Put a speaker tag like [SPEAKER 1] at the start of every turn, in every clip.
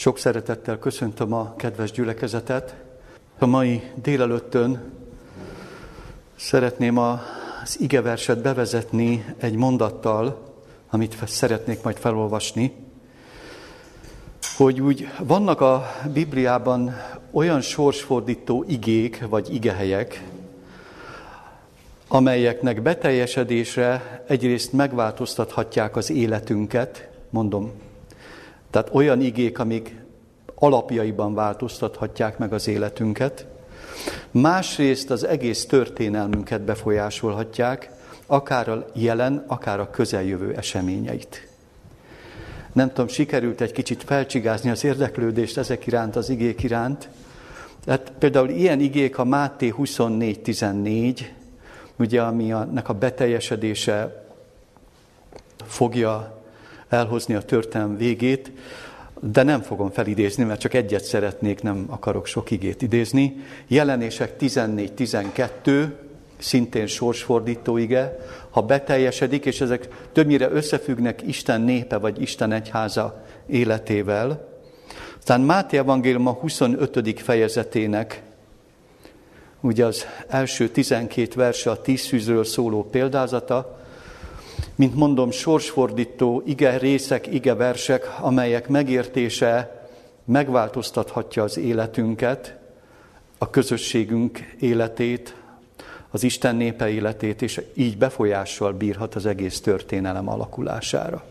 [SPEAKER 1] Sok szeretettel köszöntöm a kedves gyülekezetet. A mai délelőttön szeretném az igeverset bevezetni egy mondattal, amit szeretnék majd felolvasni, hogy úgy vannak a Bibliában olyan sorsfordító igék vagy igehelyek, amelyeknek beteljesedésre egyrészt megváltoztathatják az életünket, mondom, tehát olyan igék, amik alapjaiban változtathatják meg az életünket, másrészt az egész történelmünket befolyásolhatják, akár a jelen, akár a közeljövő eseményeit. Nem tudom, sikerült egy kicsit felcsigázni az érdeklődést ezek iránt, az igék iránt. Tehát például ilyen igék a Máté 24.14, ugye, ami a, a beteljesedése fogja elhozni a történelm végét, de nem fogom felidézni, mert csak egyet szeretnék, nem akarok sok igét idézni. Jelenések 14-12, szintén sorsfordító ige, ha beteljesedik, és ezek többnyire összefüggnek Isten népe vagy Isten egyháza életével. Aztán Máté Evangélium a 25. fejezetének, ugye az első 12 verse a tíz szűzről szóló példázata, mint mondom, sorsfordító ige részek, ige versek, amelyek megértése megváltoztathatja az életünket, a közösségünk életét, az Isten népe életét, és így befolyással bírhat az egész történelem alakulására.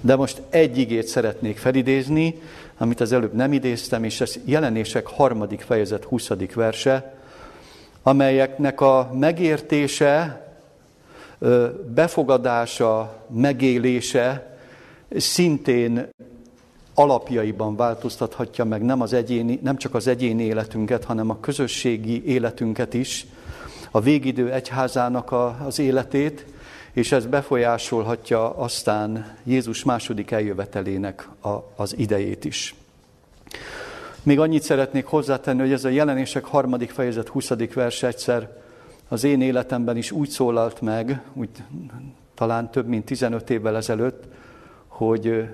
[SPEAKER 1] De most egy igét szeretnék felidézni, amit az előbb nem idéztem, és ez jelenések harmadik fejezet 20. verse, amelyeknek a megértése befogadása, megélése szintén alapjaiban változtathatja meg nem, az egyéni, nem csak az egyéni életünket, hanem a közösségi életünket is, a végidő egyházának a, az életét, és ez befolyásolhatja aztán Jézus második eljövetelének a, az idejét is. Még annyit szeretnék hozzátenni, hogy ez a jelenések harmadik fejezet 20. vers egyszer az én életemben is úgy szólalt meg, úgy talán több mint 15 évvel ezelőtt, hogy,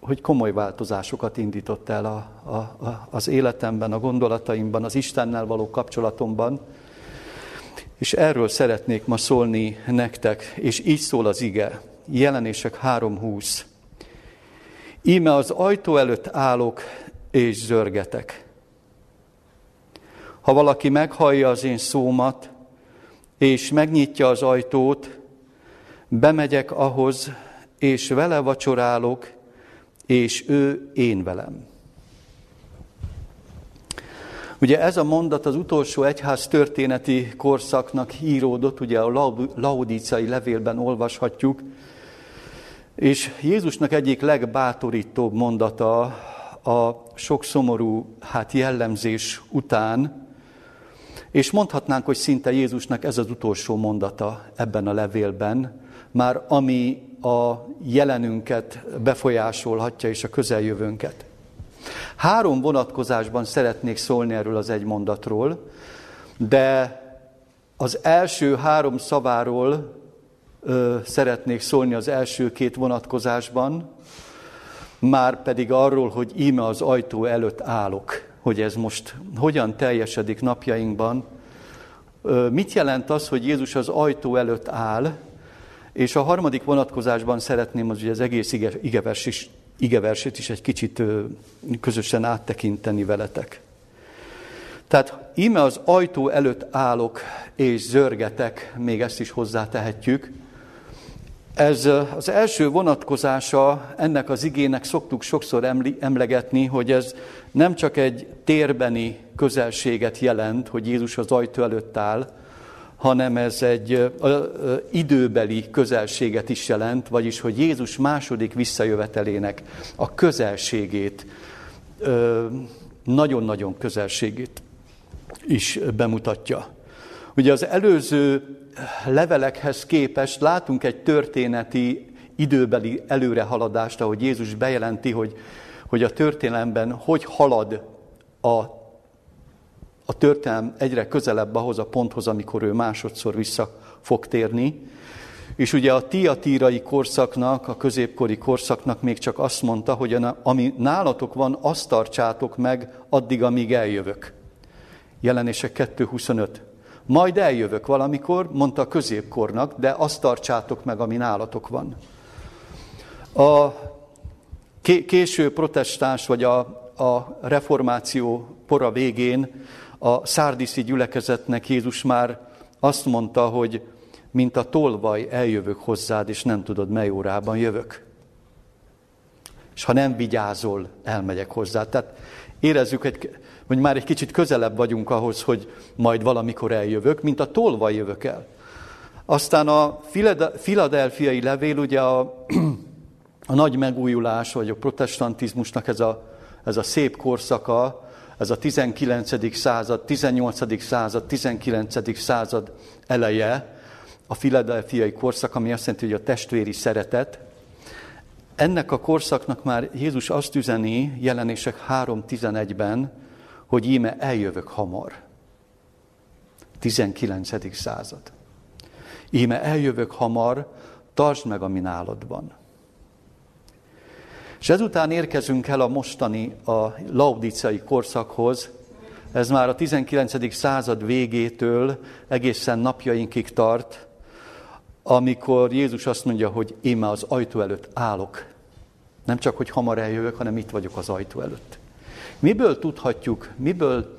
[SPEAKER 1] hogy komoly változásokat indított el a, a, a, az életemben, a gondolataimban, az Istennel való kapcsolatomban. És erről szeretnék ma szólni nektek, és így szól az ige. Jelenések 3.20. Íme az ajtó előtt állok, és zörgetek. Ha valaki meghallja az én szómat, és megnyitja az ajtót, bemegyek ahhoz, és vele vacsorálok, és ő én velem. Ugye ez a mondat az utolsó egyház történeti korszaknak íródott, ugye a laudíciai levélben olvashatjuk, és Jézusnak egyik legbátorítóbb mondata a sok szomorú hát jellemzés után, és mondhatnánk, hogy szinte Jézusnak ez az utolsó mondata ebben a levélben, már ami a jelenünket befolyásolhatja és a közeljövőnket. Három vonatkozásban szeretnék szólni erről az egy mondatról, de az első három szaváról ö, szeretnék szólni az első két vonatkozásban, már pedig arról, hogy íme az ajtó előtt állok hogy ez most hogyan teljesedik napjainkban. Mit jelent az, hogy Jézus az ajtó előtt áll, és a harmadik vonatkozásban szeretném az, hogy az egész igevers is, igeversét is egy kicsit közösen áttekinteni veletek. Tehát íme az ajtó előtt állok és zörgetek, még ezt is hozzátehetjük, ez az első vonatkozása ennek az igének szoktuk sokszor emlegetni, hogy ez nem csak egy térbeni közelséget jelent, hogy Jézus az ajtó előtt áll, hanem ez egy időbeli közelséget is jelent, vagyis hogy Jézus második visszajövetelének a közelségét, nagyon-nagyon közelségét is bemutatja. Ugye az előző levelekhez képest látunk egy történeti időbeli előrehaladást, ahogy Jézus bejelenti, hogy, hogy a történelemben hogy halad a, a történelem egyre közelebb ahhoz a ponthoz, amikor ő másodszor vissza fog térni. És ugye a tiatírai korszaknak, a középkori korszaknak még csak azt mondta, hogy ami nálatok van, azt tartsátok meg addig, amíg eljövök. Jelenések 2.25. Majd eljövök valamikor, mondta a középkornak, de azt tartsátok meg, ami nálatok van. A késő protestáns, vagy a, a reformáció pora végén a szárdiszi gyülekezetnek Jézus már azt mondta, hogy mint a tolvaj eljövök hozzád, és nem tudod, mely órában jövök. És ha nem vigyázol, elmegyek hozzá. Tehát érezzük, hogy, hogy már egy kicsit közelebb vagyunk ahhoz, hogy majd valamikor eljövök, mint a tolvaj jövök el. Aztán a filadelfiai levél, ugye a, a nagy megújulás, vagy a protestantizmusnak ez a, ez a szép korszaka, ez a 19. század, 18. század, 19. század eleje, a filadelfiai korszak, ami azt jelenti, hogy a testvéri szeretet. Ennek a korszaknak már Jézus azt üzeni jelenések 3.11-ben, hogy íme eljövök hamar. 19. század. Íme eljövök hamar, tartsd meg, ami nálad van. És ezután érkezünk el a mostani, a laudicai korszakhoz, ez már a 19. század végétől egészen napjainkig tart, amikor Jézus azt mondja, hogy én már az ajtó előtt állok. Nem csak, hogy hamar eljövök, hanem itt vagyok az ajtó előtt. Miből tudhatjuk, miből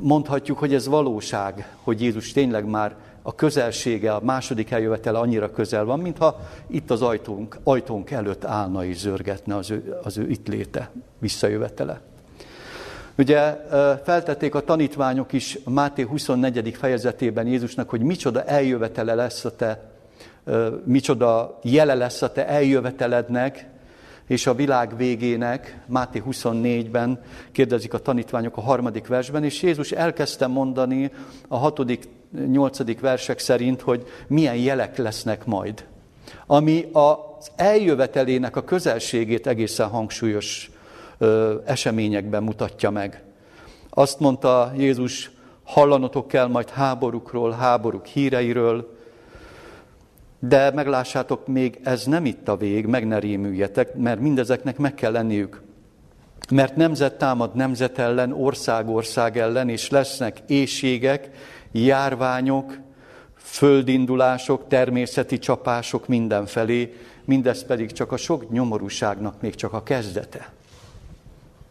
[SPEAKER 1] mondhatjuk, hogy ez valóság, hogy Jézus tényleg már a közelsége, a második eljövetele annyira közel van, mintha itt az ajtónk, ajtónk előtt állna és zörgetne az ő, az ő itt léte, visszajövetele. Ugye feltették a tanítványok is Máté 24. fejezetében Jézusnak, hogy micsoda eljövetele lesz a te micsoda jele lesz a te eljövetelednek, és a világ végének, Máté 24-ben kérdezik a tanítványok a harmadik versben, és Jézus elkezdte mondani a hatodik, nyolcadik versek szerint, hogy milyen jelek lesznek majd. Ami az eljövetelének a közelségét egészen hangsúlyos ö, eseményekben mutatja meg. Azt mondta Jézus, hallanotok kell majd háborúkról, háborúk híreiről, de meglássátok, még ez nem itt a vég, meg ne rémüljetek, mert mindezeknek meg kell lenniük. Mert nemzet támad nemzet ellen, ország ország ellen, és lesznek éjségek, járványok, földindulások, természeti csapások mindenfelé, mindez pedig csak a sok nyomorúságnak még csak a kezdete.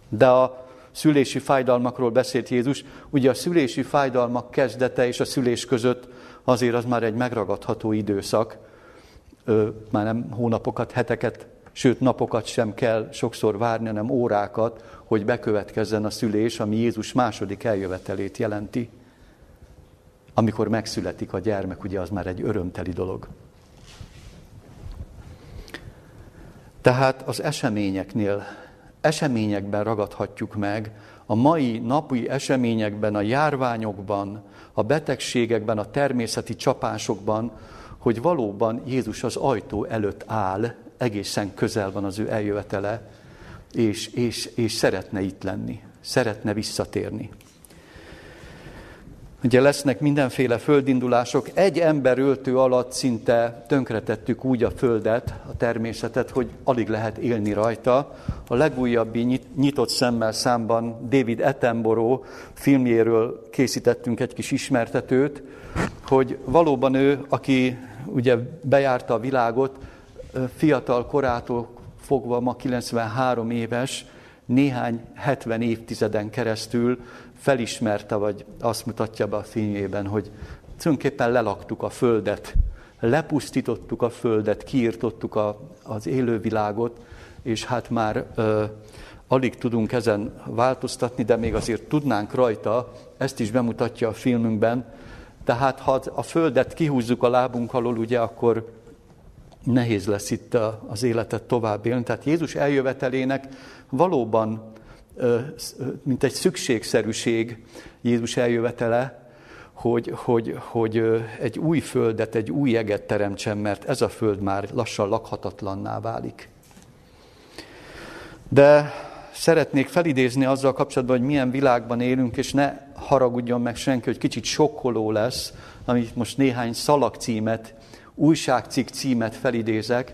[SPEAKER 1] De a szülési fájdalmakról beszélt Jézus, ugye a szülési fájdalmak kezdete és a szülés között azért az már egy megragadható időszak, már nem hónapokat, heteket, sőt napokat sem kell sokszor várni, hanem órákat, hogy bekövetkezzen a szülés, ami Jézus második eljövetelét jelenti. Amikor megszületik a gyermek, ugye az már egy örömteli dolog. Tehát az eseményeknél, eseményekben ragadhatjuk meg, a mai napi eseményekben, a járványokban, a betegségekben, a természeti csapásokban, hogy valóban Jézus az ajtó előtt áll, egészen közel van az ő eljövetele, és, és, és szeretne itt lenni, szeretne visszatérni. Ugye lesznek mindenféle földindulások. Egy ember öltő alatt szinte tönkretettük úgy a földet, a természetet, hogy alig lehet élni rajta. A legújabbi nyitott szemmel számban David Attenborough filmjéről készítettünk egy kis ismertetőt, hogy valóban ő, aki ugye bejárta a világot, fiatal korától fogva ma 93 éves, néhány 70 évtizeden keresztül felismerte, vagy azt mutatja be a filmjében, hogy tulajdonképpen lelaktuk a földet, lepusztítottuk a földet, kiirtottuk a, az élővilágot, és hát már ö, alig tudunk ezen változtatni, de még azért tudnánk rajta, ezt is bemutatja a filmünkben, tehát ha a földet kihúzzuk a lábunk alól, ugye, akkor nehéz lesz itt az életet tovább élni. Tehát Jézus eljövetelének valóban, mint egy szükségszerűség Jézus eljövetele, hogy, hogy, hogy egy új földet, egy új eget teremtsen, mert ez a föld már lassan lakhatatlanná válik. De szeretnék felidézni azzal kapcsolatban, hogy milyen világban élünk, és ne haragudjon meg senki, hogy kicsit sokkoló lesz, amit most néhány szalagcímet újságcikk címet felidézek,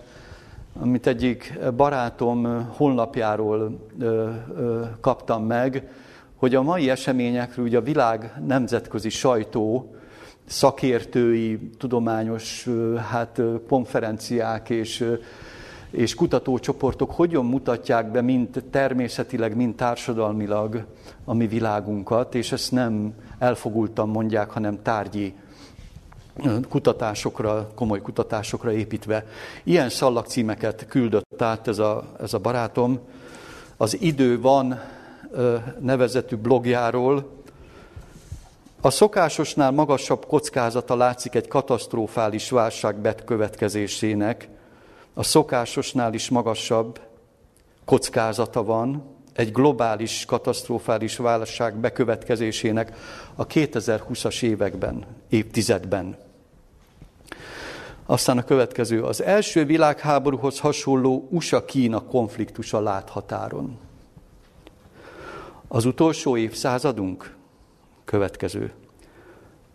[SPEAKER 1] amit egyik barátom honlapjáról kaptam meg, hogy a mai eseményekről ugye a világ nemzetközi sajtó, szakértői, tudományos hát, konferenciák és, és kutatócsoportok hogyan mutatják be mind természetileg, mind társadalmilag a mi világunkat, és ezt nem elfogultan mondják, hanem tárgyi kutatásokra, komoly kutatásokra építve. Ilyen szallagcímeket küldött át ez a, ez a barátom. Az Idő van nevezetű blogjáról. A szokásosnál magasabb kockázata látszik egy katasztrofális válság betkövetkezésének. A szokásosnál is magasabb kockázata van egy globális katasztrofális válság bekövetkezésének a 2020-as években, évtizedben. Aztán a következő, az első világháborúhoz hasonló USA-Kína konfliktusa láthatáron. Az utolsó évszázadunk? Következő.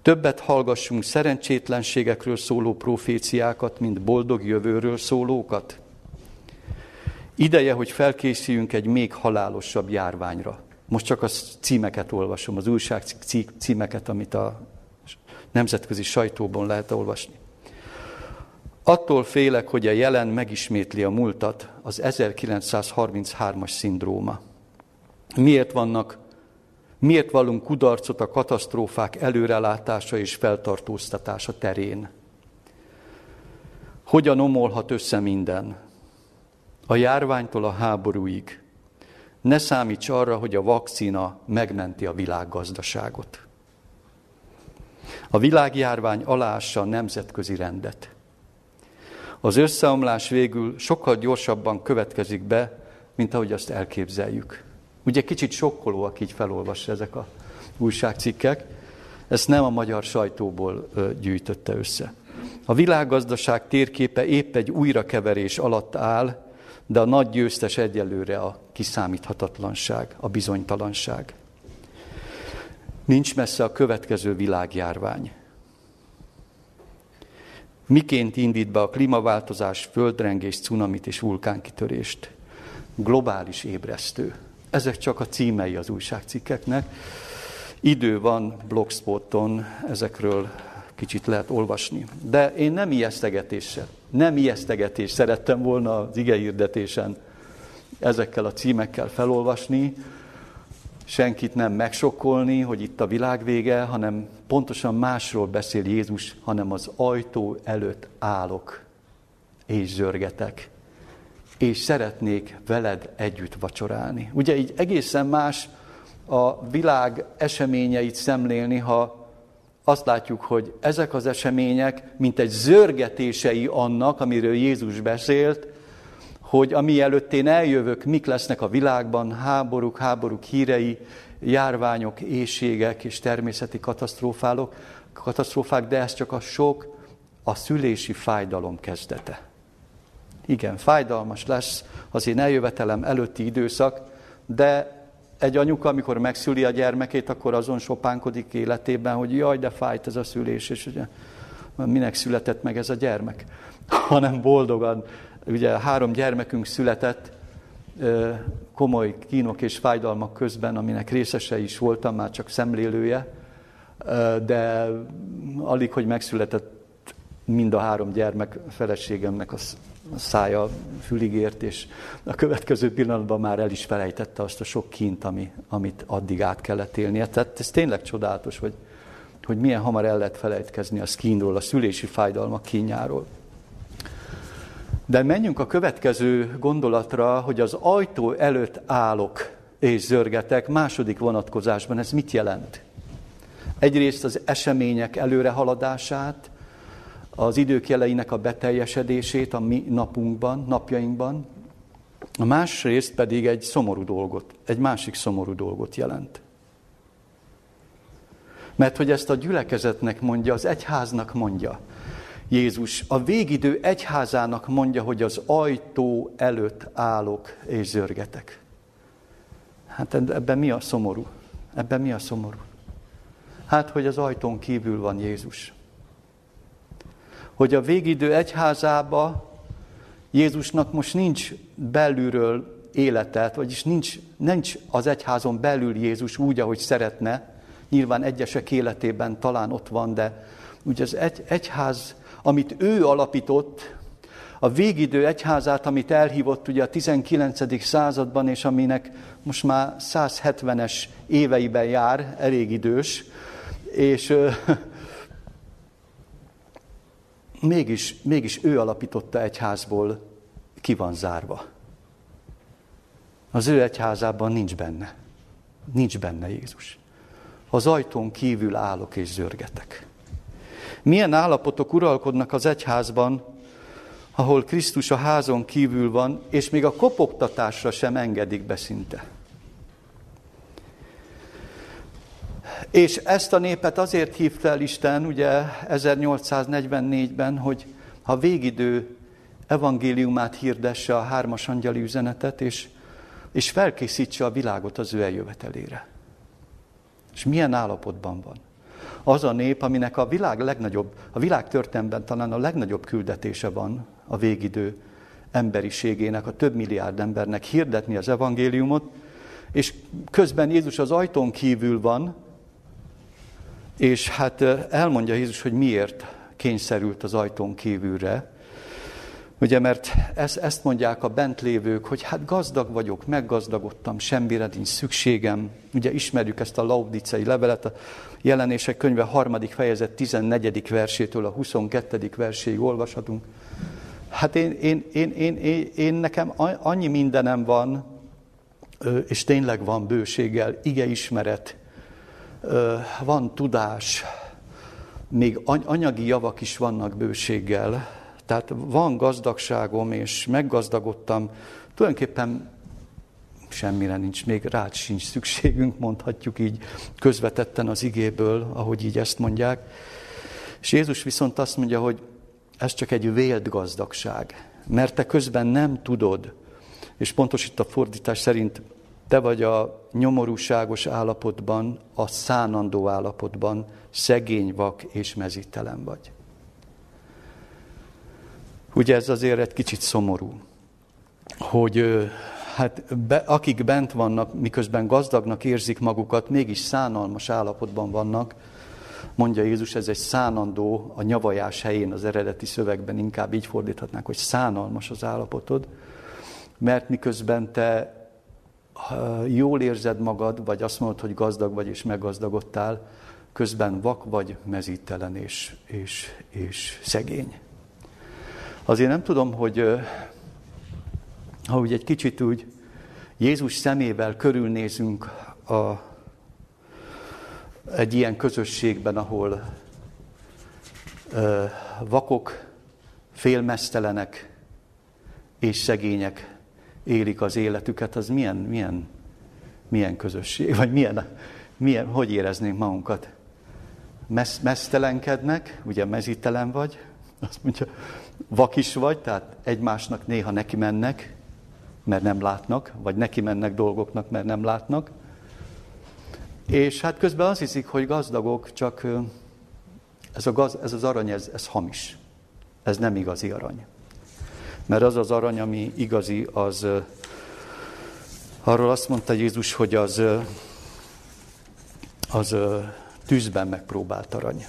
[SPEAKER 1] Többet hallgassunk szerencsétlenségekről szóló proféciákat, mint boldog jövőről szólókat? Ideje, hogy felkészüljünk egy még halálosabb járványra. Most csak a címeket olvasom, az újság címeket, amit a nemzetközi sajtóban lehet olvasni. Attól félek, hogy a jelen megismétli a múltat, az 1933-as szindróma. Miért vannak, miért vallunk kudarcot a katasztrófák előrelátása és feltartóztatása terén? Hogyan omolhat össze minden? A járványtól a háborúig. Ne számíts arra, hogy a vakcina megmenti a világgazdaságot. A világjárvány alássa a nemzetközi rendet. Az összeomlás végül sokkal gyorsabban következik be, mint ahogy azt elképzeljük. Ugye kicsit sokkolóak így felolvassa ezek a újságcikkek. Ezt nem a magyar sajtóból gyűjtötte össze. A világgazdaság térképe épp egy újrakeverés alatt áll, de a nagy győztes egyelőre a kiszámíthatatlanság, a bizonytalanság. Nincs messze a következő világjárvány. Miként indít be a klímaváltozás, földrengés, cunamit és vulkánkitörést? Globális ébresztő. Ezek csak a címei az újságcikkeknek. Idő van blogspoton, ezekről kicsit lehet olvasni. De én nem ijesztegetéssel, nem ijesztegetés szerettem volna az igehirdetésen ezekkel a címekkel felolvasni, senkit nem megsokkolni, hogy itt a világ vége, hanem pontosan másról beszél Jézus, hanem az ajtó előtt állok és zörgetek, és szeretnék veled együtt vacsorálni. Ugye így egészen más a világ eseményeit szemlélni, ha azt látjuk, hogy ezek az események, mint egy zörgetései annak, amiről Jézus beszélt, hogy ami előtt én eljövök, mik lesznek a világban, háborúk, háborúk hírei, járványok, éjségek és természeti katasztrófálok, katasztrófák, de ez csak a sok, a szülési fájdalom kezdete. Igen, fájdalmas lesz az én eljövetelem előtti időszak, de egy anyuka, amikor megszüli a gyermekét, akkor azon sopánkodik életében, hogy jaj, de fájt ez a szülés, és ugye minek született meg ez a gyermek, hanem boldogan ugye három gyermekünk született komoly kínok és fájdalmak közben, aminek részese is voltam, már csak szemlélője, de alig, hogy megszületett mind a három gyermek feleségemnek a szája fülig ért, és a következő pillanatban már el is felejtette azt a sok kint, ami, amit addig át kellett élnie. Tehát ez tényleg csodálatos, hogy, hogy milyen hamar el lehet felejtkezni a szkínról, a szülési fájdalmak kínjáról. De menjünk a következő gondolatra, hogy az ajtó előtt állok és zörgetek. Második vonatkozásban ez mit jelent? Egyrészt az események előrehaladását, az idők jeleinek a beteljesedését a mi napunkban, napjainkban, a másrészt pedig egy szomorú dolgot, egy másik szomorú dolgot jelent. Mert hogy ezt a gyülekezetnek mondja, az egyháznak mondja, Jézus a végidő egyházának mondja, hogy az ajtó előtt állok és zörgetek. Hát ebben mi a szomorú? Ebben mi a szomorú? Hát, hogy az ajtón kívül van Jézus. hogy a végidő egyházába Jézusnak most nincs belülről életet, vagyis nincs, nincs az egyházon belül Jézus úgy, ahogy szeretne. Nyilván egyesek életében talán ott van, de ugye az egy, egyház, amit ő alapított, a végidő egyházát, amit elhívott ugye a 19. században, és aminek most már 170-es éveiben jár, elég idős, és mégis, mégis ő alapította egyházból, ki van zárva. Az ő egyházában nincs benne. Nincs benne Jézus. Az ajtón kívül állok és zörgetek. Milyen állapotok uralkodnak az egyházban, ahol Krisztus a házon kívül van, és még a kopogtatásra sem engedik be szinte. És ezt a népet azért hívta el Isten, ugye 1844-ben, hogy ha végidő evangéliumát hirdesse a hármas angyali üzenetet, és, és felkészítse a világot az ő eljövetelére. És milyen állapotban van? Az a nép, aminek a világ legnagyobb, a világ történetben talán a legnagyobb küldetése van a végidő emberiségének, a több milliárd embernek hirdetni az evangéliumot, és közben Jézus az ajtón kívül van, és hát elmondja Jézus, hogy miért kényszerült az ajtón kívülre. Ugye, mert ezt, ezt mondják a bent lévők, hogy hát gazdag vagyok, meggazdagodtam, semmire nincs szükségem. Ugye ismerjük ezt a laudicei levelet, a jelenések könyve harmadik fejezet 14. versétől a 22. verséig olvashatunk. Hát én, én, én, én, én, én nekem annyi mindenem van, és tényleg van bőséggel, ige ismeret, van tudás, még anyagi javak is vannak bőséggel, tehát van gazdagságom, és meggazdagodtam, tulajdonképpen semmire nincs, még rád sincs szükségünk, mondhatjuk így közvetetten az igéből, ahogy így ezt mondják. És Jézus viszont azt mondja, hogy ez csak egy vélt gazdagság, mert te közben nem tudod, és pontos itt a fordítás szerint te vagy a nyomorúságos állapotban, a szánandó állapotban, szegény, vak és mezítelen vagy. Ugye ez azért egy kicsit szomorú, hogy hát be, akik bent vannak, miközben gazdagnak érzik magukat, mégis szánalmas állapotban vannak, mondja Jézus, ez egy szánandó, a nyavajás helyén az eredeti szövegben inkább így fordíthatnánk, hogy szánalmas az állapotod, mert miközben te jól érzed magad, vagy azt mondod, hogy gazdag vagy és meggazdagodtál, közben vak vagy, mezítelen és, és, és szegény. Azért nem tudom, hogy ha úgy egy kicsit úgy Jézus szemével körülnézünk a, egy ilyen közösségben, ahol ö, vakok, félmeztelenek és szegények élik az életüket, az milyen, milyen, milyen közösség, vagy milyen, milyen, hogy éreznénk magunkat? Mesz, mesztelenkednek, ugye mezítelen vagy, azt mondja, vak is vagy, tehát egymásnak néha neki mennek, mert nem látnak, vagy neki mennek dolgoknak, mert nem látnak. És hát közben azt hiszik, hogy gazdagok, csak ez, a gaz, ez az arany, ez, ez hamis. Ez nem igazi arany. Mert az az arany, ami igazi, az arról azt mondta Jézus, hogy az, az tűzben megpróbált arany.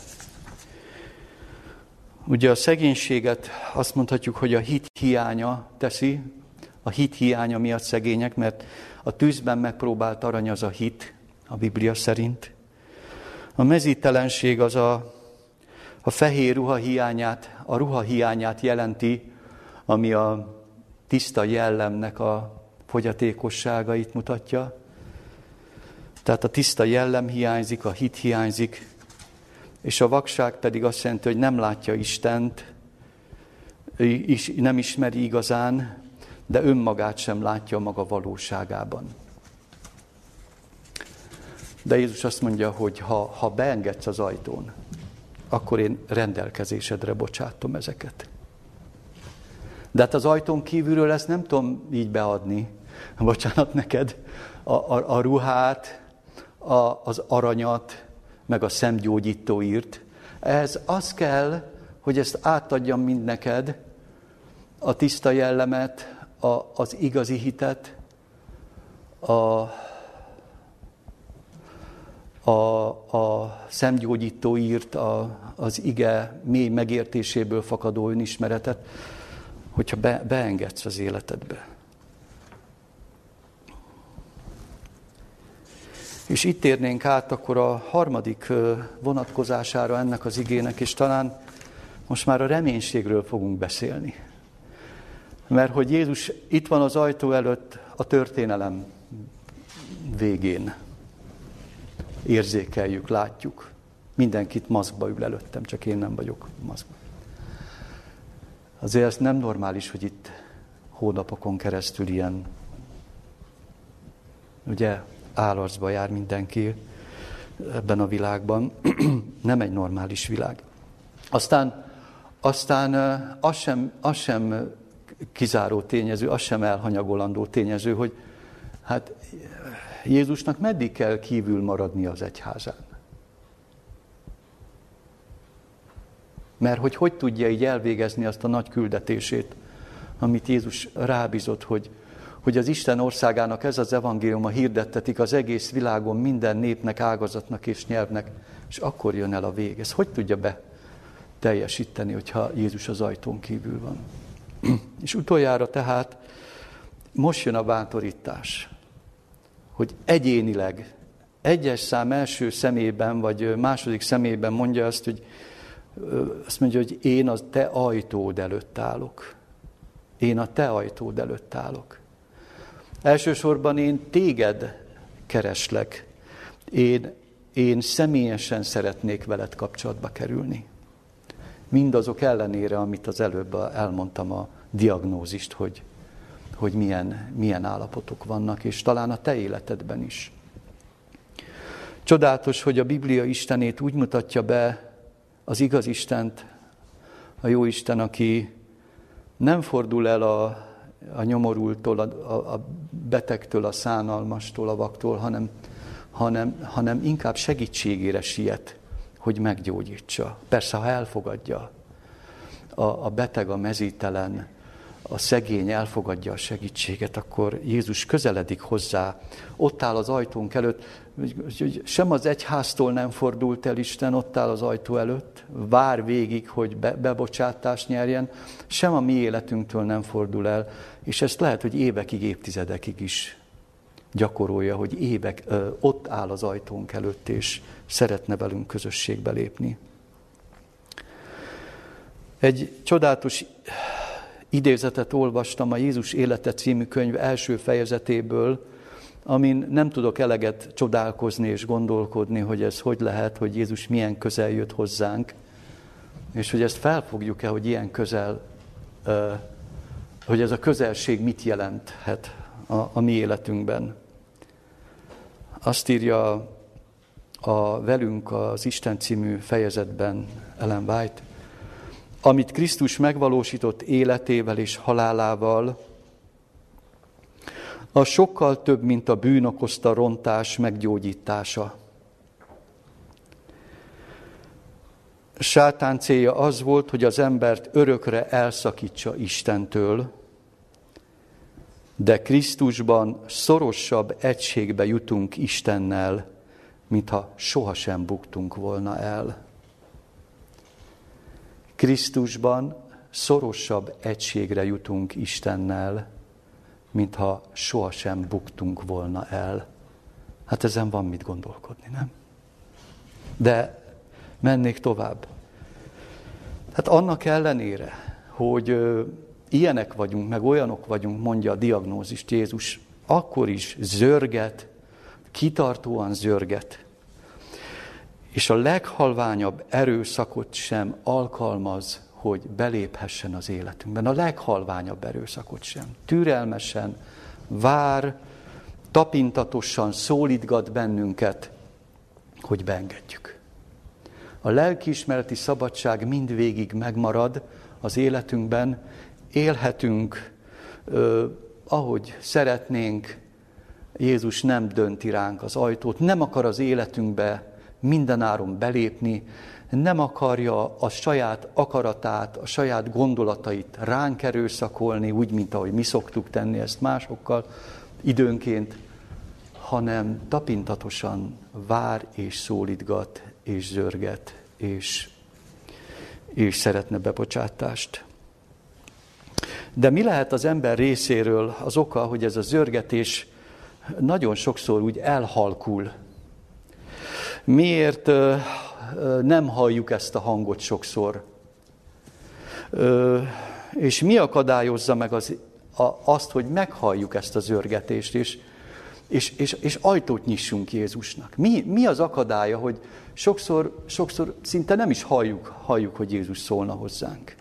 [SPEAKER 1] Ugye a szegénységet azt mondhatjuk, hogy a hit hiánya teszi, a hit hiánya miatt szegények, mert a tűzben megpróbált arany az a hit, a Biblia szerint. A mezítelenség az a, a fehér ruha hiányát, a ruha hiányát jelenti, ami a tiszta jellemnek a fogyatékosságait mutatja. Tehát a tiszta jellem hiányzik, a hit hiányzik, és a vakság pedig azt jelenti, hogy nem látja Istent, is, nem ismeri igazán, de önmagát sem látja maga valóságában. De Jézus azt mondja, hogy ha, ha beengedsz az ajtón, akkor én rendelkezésedre bocsátom ezeket. De hát az ajtón kívülről ezt nem tudom így beadni. Bocsánat neked. A, a, a ruhát, a, az aranyat, meg a szemgyógyító írt. Ez az kell, hogy ezt átadjam mind neked, a tiszta jellemet, a, az igazi hitet, a, a, a szemgyógyító írt a, az ige mély megértéséből fakadó önismeretet, hogyha be, beengedsz az életedbe. És itt érnénk át akkor a harmadik vonatkozására ennek az igének, és talán most már a reménységről fogunk beszélni. Mert hogy Jézus itt van az ajtó előtt a történelem végén. Érzékeljük, látjuk. Mindenkit maszkba ül előttem, csak én nem vagyok maszkba. Azért ez nem normális, hogy itt hónapokon keresztül ilyen, ugye, állarcba jár mindenki ebben a világban. nem egy normális világ. Aztán, aztán az, sem, az sem kizáró tényező, az sem elhanyagolandó tényező, hogy hát Jézusnak meddig kell kívül maradni az egyházán? Mert hogy hogy tudja így elvégezni azt a nagy küldetését, amit Jézus rábízott, hogy, hogy az Isten országának ez az evangéliuma hirdettetik az egész világon minden népnek, ágazatnak és nyelvnek, és akkor jön el a vég. Ez hogy tudja be teljesíteni, hogyha Jézus az ajtón kívül van? És utoljára tehát most jön a bántorítás, hogy egyénileg, egyes szám első szemében, vagy második szemében mondja azt, hogy azt mondja, hogy én a te ajtód előtt állok. Én a te ajtód előtt állok. Elsősorban én téged kereslek. Én, én személyesen szeretnék veled kapcsolatba kerülni. Mindazok ellenére, amit az előbb elmondtam a diagnózist, hogy, hogy milyen, milyen állapotok vannak, és talán a te életedben is. Csodálatos, hogy a Biblia Istenét úgy mutatja be az igaz Istent, a jó Isten, aki nem fordul el a, a nyomorultól, a, a betegtől, a szánalmastól, a vaktól, hanem, hanem, hanem inkább segítségére siet, hogy meggyógyítsa. Persze, ha elfogadja a, a beteg, a mezítelen, a szegény elfogadja a segítséget, akkor Jézus közeledik hozzá, ott áll az ajtónk előtt, hogy sem az egyháztól nem fordult el Isten, ott áll az ajtó előtt, vár végig, hogy be, bebocsátást nyerjen, sem a mi életünktől nem fordul el, és ezt lehet, hogy évekig, évtizedekig is gyakorolja, hogy évek ö, ott áll az ajtónk előtt, és szeretne velünk közösségbe lépni. Egy csodálatos idézetet olvastam a Jézus élete című könyv első fejezetéből, amin nem tudok eleget csodálkozni és gondolkodni, hogy ez hogy lehet, hogy Jézus milyen közel jött hozzánk, és hogy ezt felfogjuk-e, hogy ilyen közel, hogy ez a közelség mit jelenthet a, a mi életünkben. Azt írja a velünk az Isten című fejezetben Ellen White, amit Krisztus megvalósított életével és halálával, a sokkal több, mint a bűn okozta rontás meggyógyítása. Sátán célja az volt, hogy az embert örökre elszakítsa Istentől, de Krisztusban szorosabb egységbe jutunk Istennel, mintha sohasem buktunk volna el. Krisztusban szorosabb egységre jutunk Istennel, mintha sohasem buktunk volna el. Hát ezen van mit gondolkodni, nem? De mennék tovább. Hát annak ellenére, hogy ilyenek vagyunk, meg olyanok vagyunk, mondja a diagnózist Jézus, akkor is zörget, kitartóan zörget, és a leghalványabb erőszakot sem alkalmaz, hogy beléphessen az életünkben. A leghalványabb erőszakot sem. Türelmesen, vár, tapintatosan szólítgat bennünket, hogy beengedjük. A lelkiismereti szabadság mindvégig megmarad az életünkben, élhetünk, ö, ahogy szeretnénk, Jézus nem dönti ránk az ajtót, nem akar az életünkbe mindenáron belépni, nem akarja a saját akaratát, a saját gondolatait ránk erőszakolni, úgy, mint ahogy mi szoktuk tenni ezt másokkal időnként, hanem tapintatosan vár és szólítgat és zörget, és, és szeretne bebocsátást. De mi lehet az ember részéről az oka, hogy ez a zörgetés nagyon sokszor úgy elhalkul? Miért nem halljuk ezt a hangot sokszor? És mi akadályozza meg az, a, azt, hogy meghalljuk ezt a zörgetést, és, és, és, és ajtót nyissunk Jézusnak? Mi, mi az akadálya, hogy sokszor, sokszor szinte nem is halljuk, halljuk, hogy Jézus szólna hozzánk?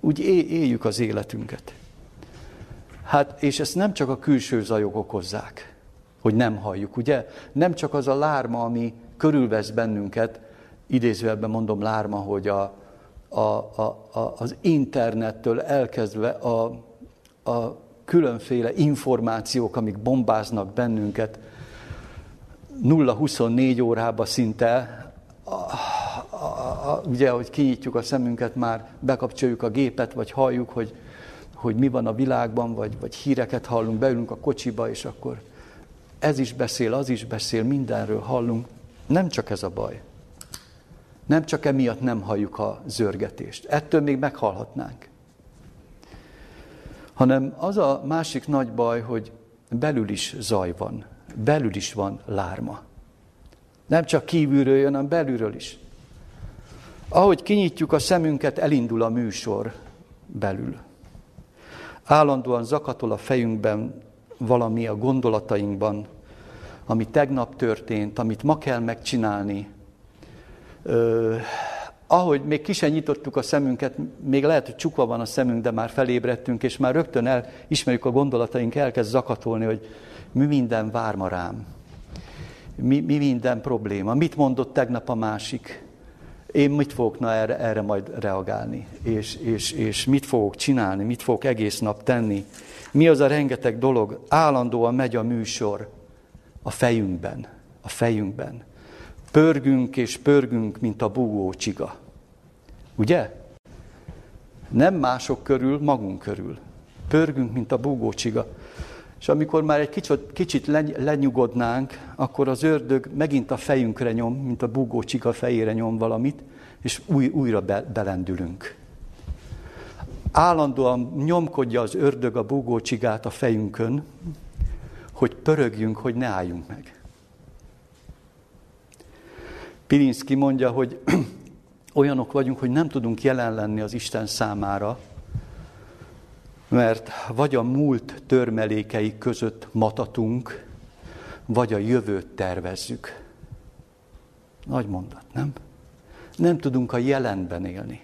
[SPEAKER 1] Úgy éljük az életünket. Hát, és ezt nem csak a külső zajok okozzák, hogy nem halljuk, ugye? Nem csak az a lárma, ami körülvesz bennünket, idézőjelben mondom lárma, hogy a, a, a, a, az internettől elkezdve a, a különféle információk, amik bombáznak bennünket, 0-24 órában szinte, a, a, a, ugye, hogy kinyitjuk a szemünket, már bekapcsoljuk a gépet, vagy halljuk, hogy, hogy mi van a világban, vagy, vagy híreket hallunk, beülünk a kocsiba, és akkor ez is beszél, az is beszél, mindenről hallunk. Nem csak ez a baj. Nem csak emiatt nem halljuk a zörgetést. Ettől még meghallhatnánk. Hanem az a másik nagy baj, hogy belül is zaj van. Belül is van lárma. Nem csak kívülről jön, hanem belülről is. Ahogy kinyitjuk a szemünket, elindul a műsor belül. Állandóan zakatol a fejünkben valami a gondolatainkban, ami tegnap történt, amit ma kell megcsinálni. Ö, ahogy még ki sem nyitottuk a szemünket, még lehet, hogy csukva van a szemünk, de már felébredtünk, és már rögtön el, ismerjük a gondolataink, elkezd zakatolni, hogy mi minden vár ma rám. Mi, mi minden probléma. Mit mondott tegnap a másik? Én mit fogok na erre, erre majd reagálni? És, és, és mit fogok csinálni? Mit fogok egész nap tenni? Mi az a rengeteg dolog? Állandóan megy a műsor a fejünkben, a fejünkben. Pörgünk és pörgünk, mint a búgó csiga. Ugye? Nem mások körül, magunk körül. Pörgünk, mint a búgó csiga. És amikor már egy kicsit, kicsit lenyugodnánk, akkor az ördög megint a fejünkre nyom, mint a búgó csiga fejére nyom valamit, és új, újra be, belendülünk. Állandóan nyomkodja az ördög a búgó csigát a fejünkön, hogy pörögjünk, hogy ne álljunk meg. Pirinszki mondja, hogy olyanok vagyunk, hogy nem tudunk jelen lenni az Isten számára, mert vagy a múlt törmelékei között matatunk, vagy a jövőt tervezzük. Nagy mondat, nem? Nem tudunk a jelenben élni.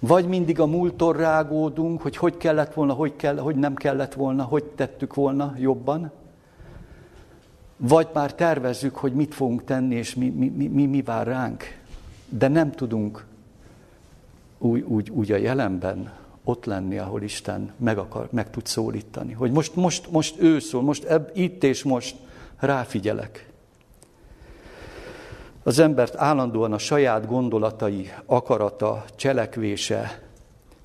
[SPEAKER 1] Vagy mindig a múltól rágódunk, hogy hogy kellett volna, hogy, kell, hogy nem kellett volna, hogy tettük volna jobban. Vagy már tervezzük, hogy mit fogunk tenni, és mi, mi, mi, mi, mi vár ránk. De nem tudunk úgy, úgy, úgy a jelenben ott lenni, ahol Isten meg, akar, meg tud szólítani. Hogy most, most, most ő szól, most ebb, itt és most ráfigyelek. Az embert állandóan a saját gondolatai, akarata, cselekvése,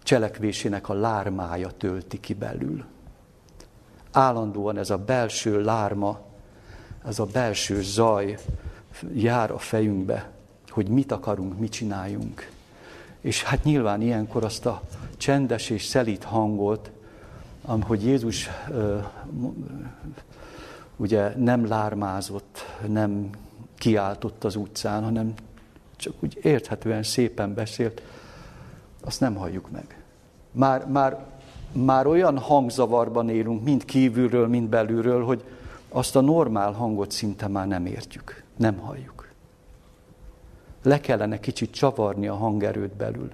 [SPEAKER 1] cselekvésének a lármája tölti ki belül. Állandóan ez a belső lárma, ez a belső zaj jár a fejünkbe, hogy mit akarunk, mit csináljunk. És hát nyilván ilyenkor azt a csendes és szelít hangot, hogy Jézus ugye nem lármázott, nem kiáltott az utcán, hanem csak úgy érthetően szépen beszélt, azt nem halljuk meg. Már, már, már olyan hangzavarban élünk, mind kívülről, mind belülről, hogy azt a normál hangot szinte már nem értjük, nem halljuk. Le kellene kicsit csavarni a hangerőt belül.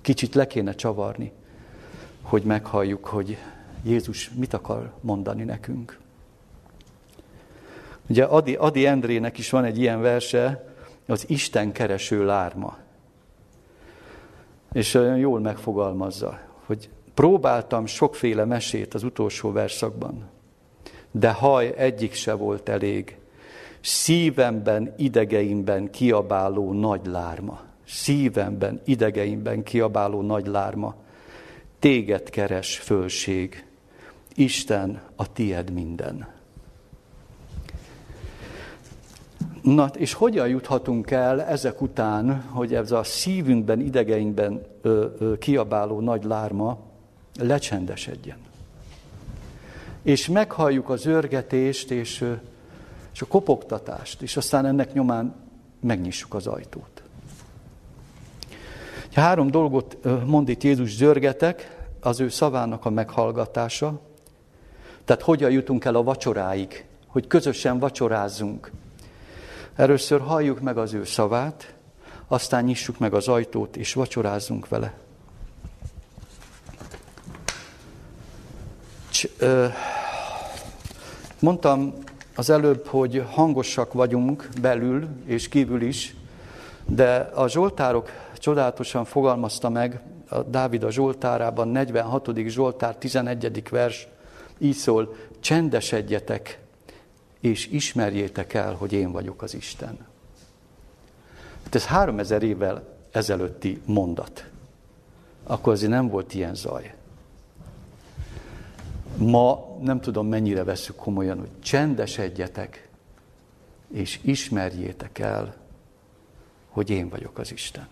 [SPEAKER 1] Kicsit le kéne csavarni, hogy meghalljuk, hogy Jézus mit akar mondani nekünk. Ugye Adi, Adi Endrének is van egy ilyen verse, az Isten kereső lárma. És olyan jól megfogalmazza, hogy próbáltam sokféle mesét az utolsó verszakban, de haj egyik se volt elég. szívemben, idegeimben kiabáló nagy lárma. Szívemben, idegeimben kiabáló nagy lárma. Téged keres fölség, Isten a tied minden. Na, és hogyan juthatunk el ezek után, hogy ez a szívünkben, idegeinkben ö, ö, kiabáló nagy lárma lecsendesedjen? És meghalljuk az örgetést és, ö, és a kopogtatást, és aztán ennek nyomán megnyissuk az ajtót. Három dolgot mond itt Jézus zörgetek, az ő szavának a meghallgatása, tehát hogyan jutunk el a vacsoráig, hogy közösen vacsorázzunk. Először halljuk meg az ő szavát, aztán nyissuk meg az ajtót, és vacsorázzunk vele. Mondtam az előbb, hogy hangosak vagyunk belül és kívül is, de a Zsoltárok csodálatosan fogalmazta meg, a Dávid a Zsoltárában, 46. Zsoltár, 11. vers, így szól, csendesedjetek, és ismerjétek el, hogy én vagyok az Isten. Hát ez három ezer évvel ezelőtti mondat. Akkor azért nem volt ilyen zaj. Ma nem tudom, mennyire veszük komolyan, hogy csendesedjetek, és ismerjétek el, hogy én vagyok az Isten.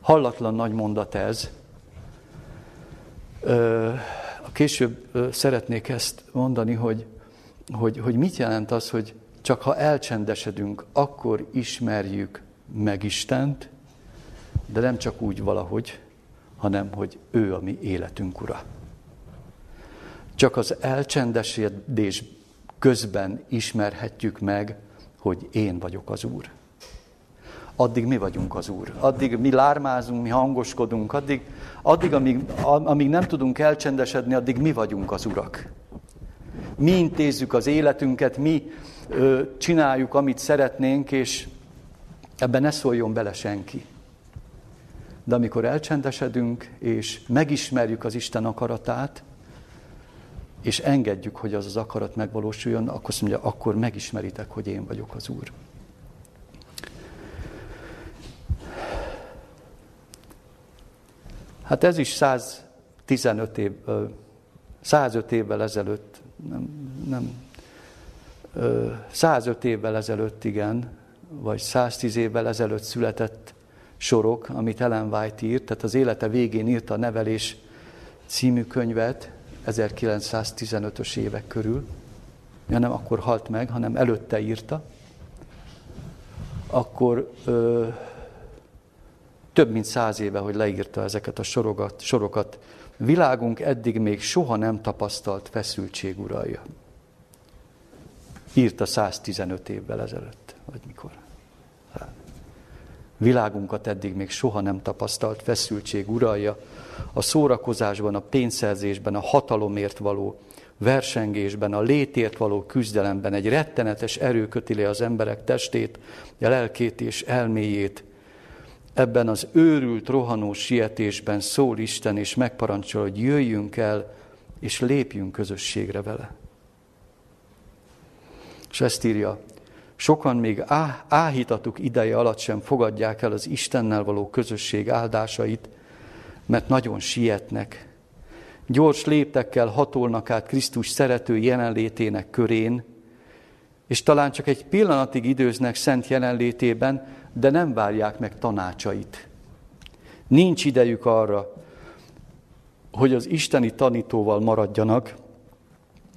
[SPEAKER 1] Hallatlan nagy mondat ez. A később szeretnék ezt mondani, hogy, hogy, hogy mit jelent az, hogy csak ha elcsendesedünk, akkor ismerjük meg Istent, de nem csak úgy valahogy, hanem hogy ő a mi életünk ura. Csak az elcsendesedés közben ismerhetjük meg, hogy én vagyok az Úr addig mi vagyunk az Úr. Addig mi lármázunk, mi hangoskodunk, addig, addig amíg, amíg nem tudunk elcsendesedni, addig mi vagyunk az Urak. Mi intézzük az életünket, mi ö, csináljuk, amit szeretnénk, és ebben ne szóljon bele senki. De amikor elcsendesedünk, és megismerjük az Isten akaratát, és engedjük, hogy az az akarat megvalósuljon, akkor mondja, akkor megismeritek, hogy én vagyok az Úr. Hát ez is 115 év, 105 évvel ezelőtt, nem, nem 105 évvel ezelőtt, igen, vagy 110 évvel ezelőtt született sorok, amit Ellen White írt, tehát az élete végén írta a Nevelés című könyvet, 1915-ös évek körül. Ja, nem akkor halt meg, hanem előtte írta. Akkor ö, több mint száz éve, hogy leírta ezeket a sorokat, sorokat. Világunk eddig még soha nem tapasztalt feszültség uralja. Írta 115 évvel ezelőtt, vagy mikor. Világunkat eddig még soha nem tapasztalt feszültség uralja. A szórakozásban, a pénzszerzésben, a hatalomért való versengésben, a létért való küzdelemben egy rettenetes erő köti az emberek testét, a lelkét és elméjét, ebben az őrült, rohanó sietésben szól Isten, és megparancsol, hogy jöjjünk el, és lépjünk közösségre vele. És ezt írja, sokan még áhítatuk ideje alatt sem fogadják el az Istennel való közösség áldásait, mert nagyon sietnek. Gyors léptekkel hatolnak át Krisztus szerető jelenlétének körén, és talán csak egy pillanatig időznek szent jelenlétében, de nem várják meg tanácsait. Nincs idejük arra, hogy az isteni tanítóval maradjanak,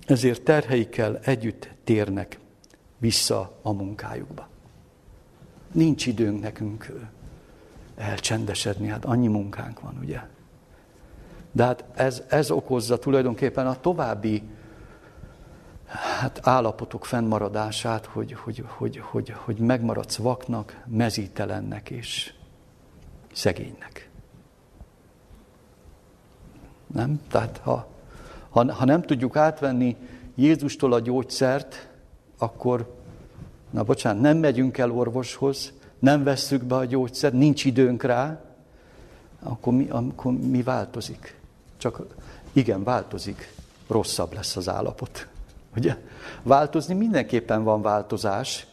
[SPEAKER 1] ezért terheikkel együtt térnek vissza a munkájukba. Nincs időnk nekünk elcsendesedni, hát annyi munkánk van, ugye? De hát ez, ez okozza tulajdonképpen a további hát állapotok fennmaradását, hogy, hogy, hogy, hogy, hogy megmaradsz vaknak, mezítelennek és szegénynek. Nem? Tehát ha, ha, ha nem tudjuk átvenni Jézustól a gyógyszert, akkor, na bocsánat, nem megyünk el orvoshoz, nem vesszük be a gyógyszert, nincs időnk rá, akkor mi, akkor mi változik? Csak igen, változik, rosszabb lesz az állapot Ugye? Változni mindenképpen van változás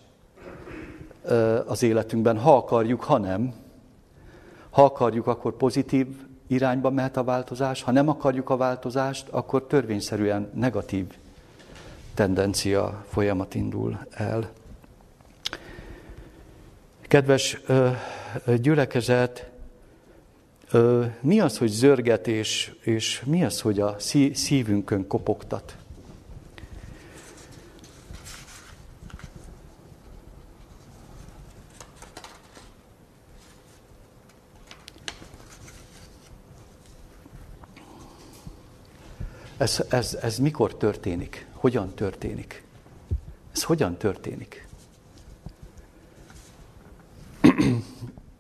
[SPEAKER 1] az életünkben, ha akarjuk, ha nem. Ha akarjuk, akkor pozitív irányba mehet a változás, ha nem akarjuk a változást, akkor törvényszerűen negatív tendencia folyamat indul el. Kedves gyülekezet, mi az, hogy zörgetés, és mi az, hogy a szívünkön kopogtat? Ez, ez, ez mikor történik? Hogyan történik? Ez hogyan történik?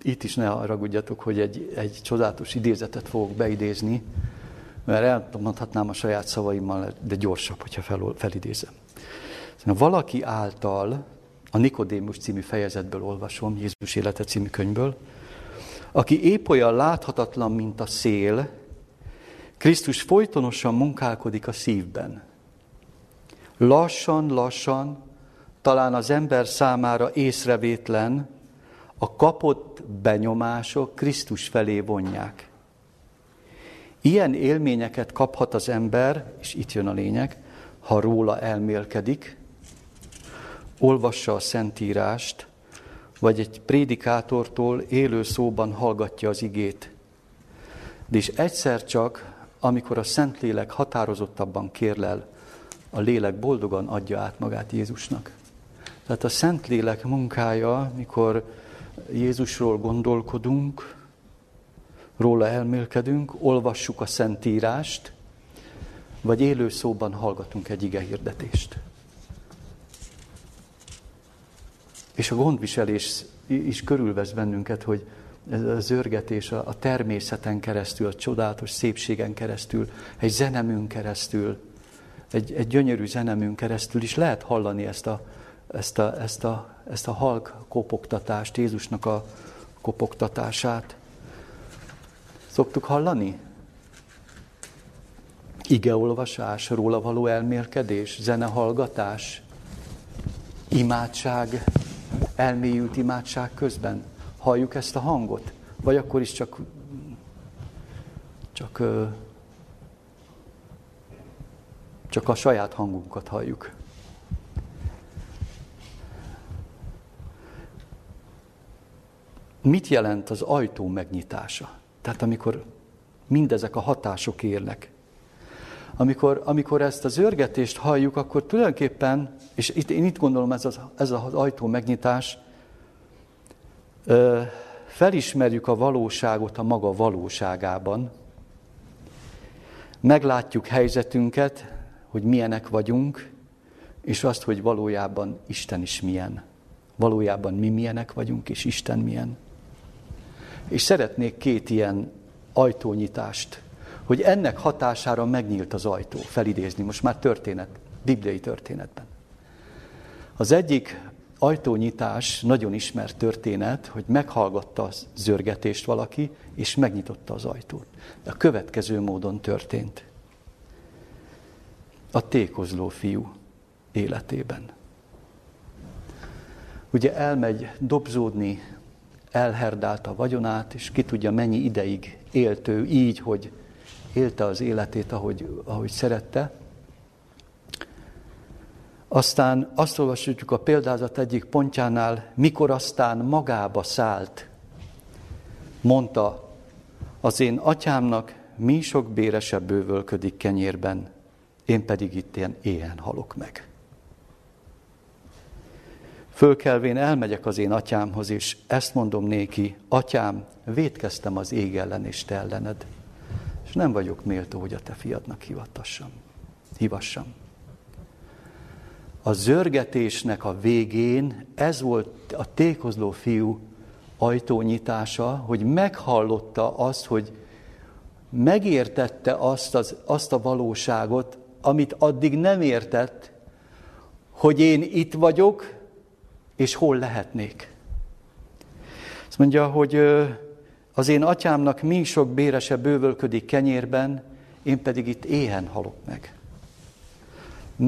[SPEAKER 1] Itt is ne haragudjatok, hogy egy, egy csodálatos idézetet fogok beidézni, mert elmondhatnám a saját szavaimmal, de gyorsabb, hogyha fel, felidézem. Szóval valaki által, a Nikodémus című fejezetből olvasom, Jézus élete című könyvből, aki épp olyan láthatatlan, mint a szél, Krisztus folytonosan munkálkodik a szívben. Lassan, lassan, talán az ember számára észrevétlen, a kapott benyomások Krisztus felé vonják. Ilyen élményeket kaphat az ember, és itt jön a lényeg, ha róla elmélkedik, olvassa a Szentírást, vagy egy prédikátortól élő szóban hallgatja az igét. De is egyszer csak amikor a Szentlélek határozottabban kérlel, a lélek boldogan adja át magát Jézusnak. Tehát a Szentlélek munkája, mikor Jézusról gondolkodunk, róla elmélkedünk, olvassuk a Szentírást, vagy élő szóban hallgatunk egy ige hirdetést. És a gondviselés is körülvesz bennünket, hogy zörgetés a, természeten keresztül, a csodálatos szépségen keresztül, egy zenemünk keresztül, egy, egy gyönyörű zenemünk keresztül is lehet hallani ezt a, ezt a, ezt a, ezt a halk kopogtatást, Jézusnak a kopogtatását. Szoktuk hallani? Igeolvasás, róla való elmélkedés, zenehallgatás, imádság, elmélyült imádság közben halljuk ezt a hangot? Vagy akkor is csak, csak, csak a saját hangunkat halljuk? Mit jelent az ajtó megnyitása? Tehát amikor mindezek a hatások érnek. Amikor, amikor ezt az örgetést halljuk, akkor tulajdonképpen, és itt, én itt gondolom ez az, ez az ajtó megnyitás, felismerjük a valóságot a maga valóságában, meglátjuk helyzetünket, hogy milyenek vagyunk, és azt, hogy valójában Isten is milyen. Valójában mi milyenek vagyunk, és Isten milyen. És szeretnék két ilyen ajtónyitást, hogy ennek hatására megnyílt az ajtó, felidézni, most már történet, bibliai történetben. Az egyik ajtónyitás nagyon ismert történet, hogy meghallgatta a zörgetést valaki, és megnyitotta az ajtót. A következő módon történt. A tékozló fiú életében. Ugye elmegy dobzódni, elherdálta a vagyonát, és ki tudja mennyi ideig élt ő így, hogy élte az életét, ahogy, ahogy szerette, aztán azt olvasjuk a példázat egyik pontjánál, mikor aztán magába szállt, mondta, az én atyámnak mi sok béresebb bővölködik kenyérben, én pedig itt ilyen éhen halok meg. Fölkelvén elmegyek az én atyámhoz, és ezt mondom néki, atyám, védkeztem az ég ellen és te ellened, és nem vagyok méltó, hogy a te fiadnak hivatassam, hivassam a zörgetésnek a végén ez volt a tékozló fiú ajtónyitása, hogy meghallotta azt, hogy megértette azt, az, azt a valóságot, amit addig nem értett, hogy én itt vagyok, és hol lehetnék. Azt mondja, hogy az én atyámnak mi sok bérese bővölködik kenyérben, én pedig itt éhen halok meg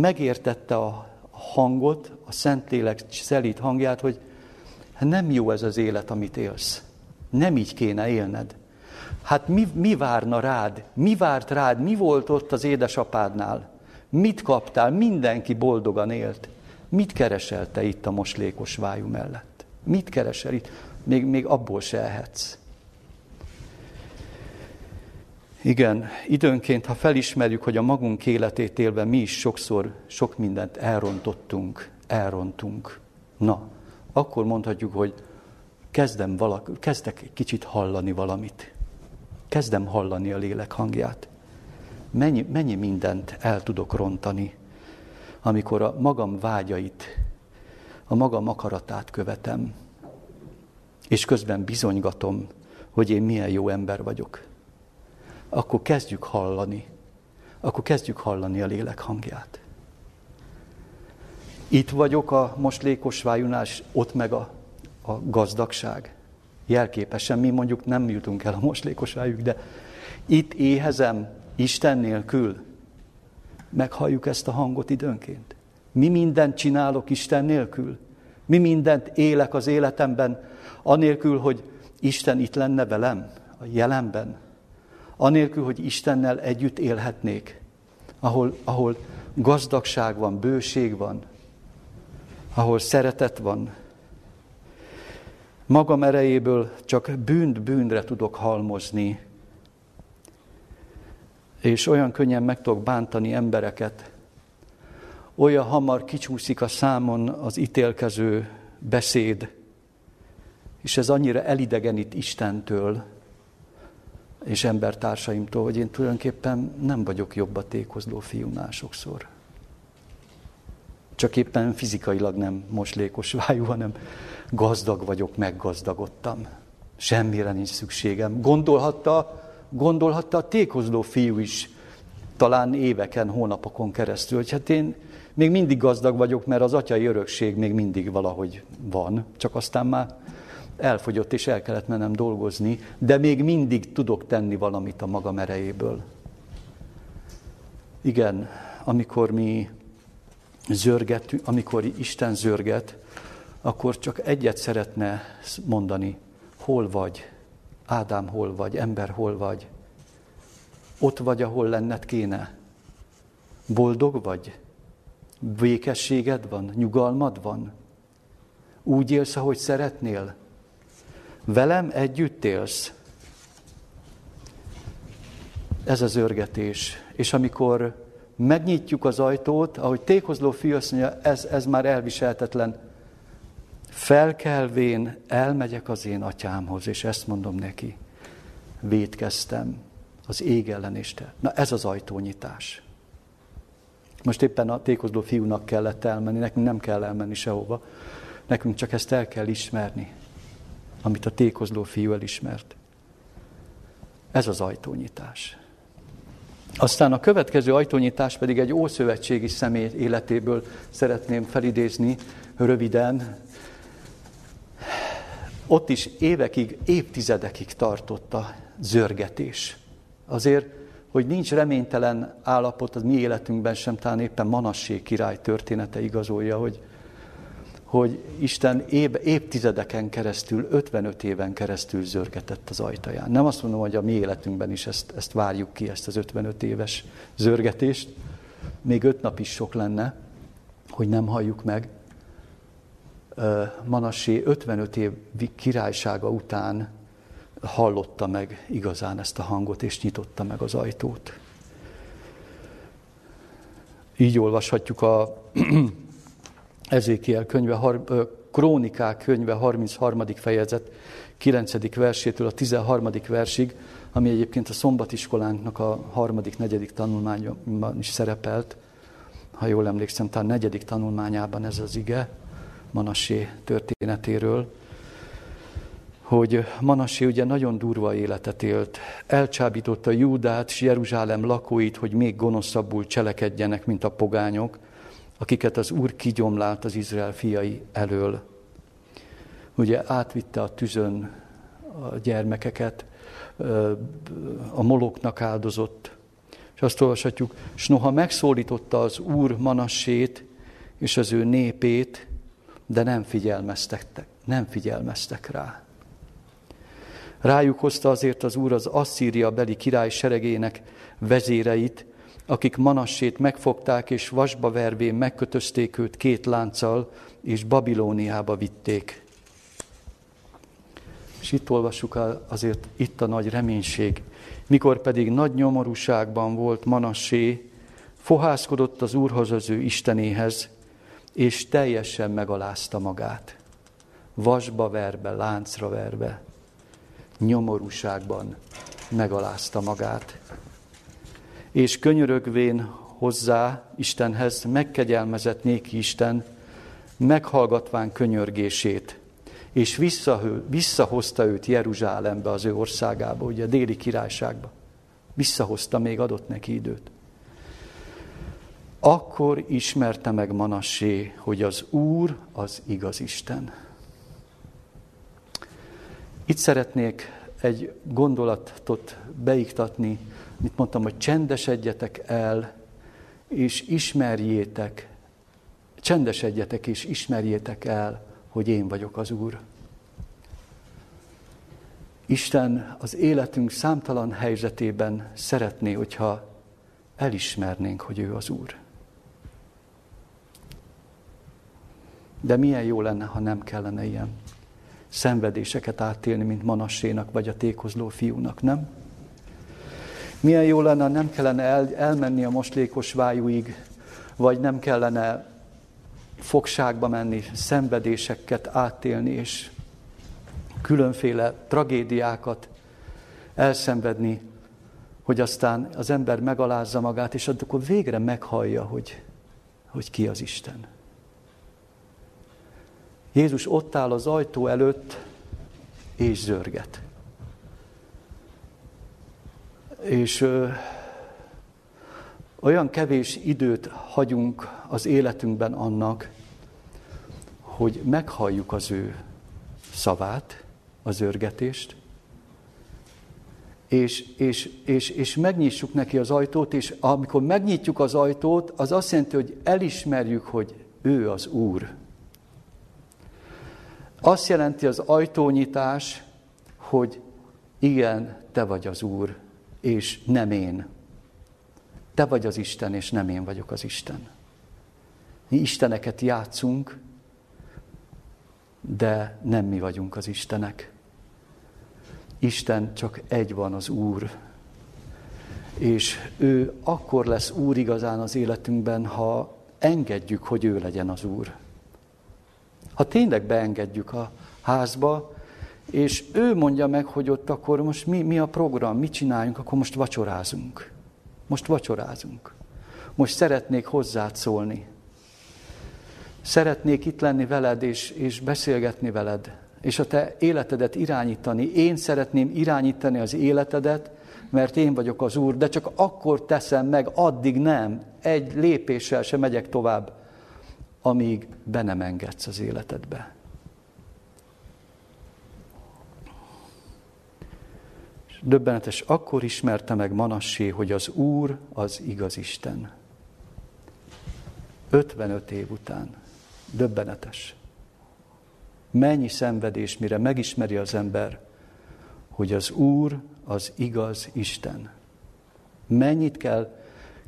[SPEAKER 1] megértette a hangot, a Szentlélek szelít hangját, hogy nem jó ez az élet, amit élsz. Nem így kéne élned. Hát mi, mi várna rád? Mi várt rád? Mi volt ott az édesapádnál? Mit kaptál? Mindenki boldogan élt. Mit keresel te itt a moslékos vájú mellett? Mit keresel itt? Még, még abból se ehetsz. Igen, időnként, ha felismerjük, hogy a magunk életét élve mi is sokszor sok mindent elrontottunk, elrontunk, na, akkor mondhatjuk, hogy kezdem valak, kezdek egy kicsit hallani valamit. Kezdem hallani a lélek hangját. Mennyi, mennyi mindent el tudok rontani, amikor a magam vágyait, a magam akaratát követem, és közben bizonygatom, hogy én milyen jó ember vagyok. Akkor kezdjük hallani, akkor kezdjük hallani a lélek hangját. Itt vagyok a moslékos vájunál, ott meg a, a gazdagság. Jelképesen mi mondjuk nem jutunk el a moslékos vájuk, de itt éhezem Isten nélkül. Meghalljuk ezt a hangot időnként. Mi mindent csinálok Isten nélkül? Mi mindent élek az életemben, anélkül, hogy Isten itt lenne velem, a jelenben? Anélkül, hogy Istennel együtt élhetnék, ahol, ahol gazdagság van, bőség van, ahol szeretet van. Magam erejéből csak bűnt bűnre tudok halmozni, és olyan könnyen meg tudok bántani embereket, olyan hamar kicsúszik a számon az ítélkező beszéd, és ez annyira elidegenít Istentől és embertársaimtól, hogy én tulajdonképpen nem vagyok jobb a tékozló fiúnál sokszor. Csak éppen fizikailag nem moslékos vájú, hanem gazdag vagyok, meggazdagodtam. Semmire nincs szükségem. Gondolhatta, gondolhatta a tékozló fiú is, talán éveken, hónapokon keresztül, hogy hát én még mindig gazdag vagyok, mert az atyai örökség még mindig valahogy van, csak aztán már elfogyott és el kellett mennem dolgozni, de még mindig tudok tenni valamit a magam erejéből. Igen, amikor mi zörgetünk, amikor Isten zörget, akkor csak egyet szeretne mondani, hol vagy, Ádám hol vagy, ember hol vagy, ott vagy, ahol lenned kéne. Boldog vagy? Békességed van? Nyugalmad van? Úgy élsz, ahogy szeretnél? Velem együtt élsz? Ez az örgetés. És amikor megnyitjuk az ajtót, ahogy tékozló fiú azt mondja, ez, ez már elviselhetetlen, felkelvén elmegyek az én atyámhoz, és ezt mondom neki, védkeztem az ég ellen Isten. Na ez az ajtónyitás. Most éppen a tékozló fiúnak kellett elmenni, nekünk nem kell elmenni sehova. Nekünk csak ezt el kell ismerni, amit a tékozló fiú elismert. Ez az ajtónyitás. Aztán a következő ajtónyitás pedig egy ószövetségi személy életéből szeretném felidézni röviden. Ott is évekig, évtizedekig tartott a zörgetés. Azért, hogy nincs reménytelen állapot az mi életünkben sem, talán éppen Manassé király története igazolja, hogy, hogy Isten év, évtizedeken keresztül, 55 éven keresztül zörgetett az ajtaján. Nem azt mondom, hogy a mi életünkben is ezt, ezt várjuk ki, ezt az 55 éves zörgetést. Még öt nap is sok lenne, hogy nem halljuk meg. Manassé 55 év királysága után hallotta meg igazán ezt a hangot, és nyitotta meg az ajtót. Így olvashatjuk a Ezékiel könyve, Krónikák könyve 33. fejezet 9. versétől a 13. versig, ami egyébként a szombatiskolánknak a harmadik, negyedik tanulmányban is szerepelt, ha jól emlékszem, talán negyedik tanulmányában ez az ige, Manassé történetéről hogy Manassi ugye nagyon durva életet élt. Elcsábította Júdát és Jeruzsálem lakóit, hogy még gonoszabbul cselekedjenek, mint a pogányok, akiket az Úr kigyomlált az Izrael fiai elől. Ugye átvitte a tüzön a gyermekeket, a moloknak áldozott, és azt olvashatjuk, s noha megszólította az Úr Manassét és az ő népét, de nem figyelmeztek, nem figyelmeztek rá. Rájuk hozta azért az Úr az Asszíria beli király seregének vezéreit, akik Manassét megfogták, és vasba vervén megkötözték őt két lánccal, és Babilóniába vitték. És itt olvassuk azért itt a nagy reménység. Mikor pedig nagy nyomorúságban volt Manassé, fohászkodott az Úrhoz az ő Istenéhez, és teljesen megalázta magát. Vasba verve, láncra verve, nyomorúságban megalázta magát. És könyörögvén hozzá Istenhez megkegyelmezett néki Isten, meghallgatván könyörgését, és visszahozta őt Jeruzsálembe, az ő országába, ugye a déli királyságba. Visszahozta, még adott neki időt. Akkor ismerte meg Manassé, hogy az Úr az igaz Isten. Itt szeretnék egy gondolatot beiktatni, mit mondtam, hogy csendesedjetek el, és ismerjétek, csendesedjetek és ismerjétek el, hogy én vagyok az Úr. Isten az életünk számtalan helyzetében szeretné, hogyha elismernénk, hogy ő az Úr. De milyen jó lenne, ha nem kellene ilyen szenvedéseket átélni, mint Manassénak vagy a tékozló fiúnak, nem? Milyen jó lenne, nem kellene el, elmenni a moslékos vájúig, vagy nem kellene fogságba menni, szenvedéseket átélni, és különféle tragédiákat elszenvedni, hogy aztán az ember megalázza magát, és akkor végre meghallja, hogy, hogy ki az Isten. Jézus ott áll az ajtó előtt, és zörget. És ö, olyan kevés időt hagyunk az életünkben annak, hogy meghalljuk az ő szavát, az örgetést, és, és, és, és megnyissuk neki az ajtót, és amikor megnyitjuk az ajtót, az azt jelenti, hogy elismerjük, hogy ő az Úr. Azt jelenti az ajtónyitás, hogy igen, te vagy az Úr, és nem én. Te vagy az Isten, és nem én vagyok az Isten. Mi Isteneket játszunk, de nem mi vagyunk az Istenek. Isten csak egy van az Úr. És ő akkor lesz Úr igazán az életünkben, ha engedjük, hogy ő legyen az Úr. Ha tényleg beengedjük a házba, és ő mondja meg, hogy ott akkor most mi, mi a program, mit csináljunk, akkor most vacsorázunk. Most vacsorázunk. Most szeretnék hozzád szólni. Szeretnék itt lenni veled, és, és beszélgetni veled, és a te életedet irányítani. Én szeretném irányítani az életedet, mert én vagyok az Úr, de csak akkor teszem meg, addig nem. Egy lépéssel sem megyek tovább, amíg be nem engedsz az életedbe. Döbbenetes, akkor ismerte meg Manassé, hogy az Úr az igaz Isten. 55 év után. Döbbenetes. Mennyi szenvedés, mire megismeri az ember, hogy az Úr az igaz Isten. Mennyit kell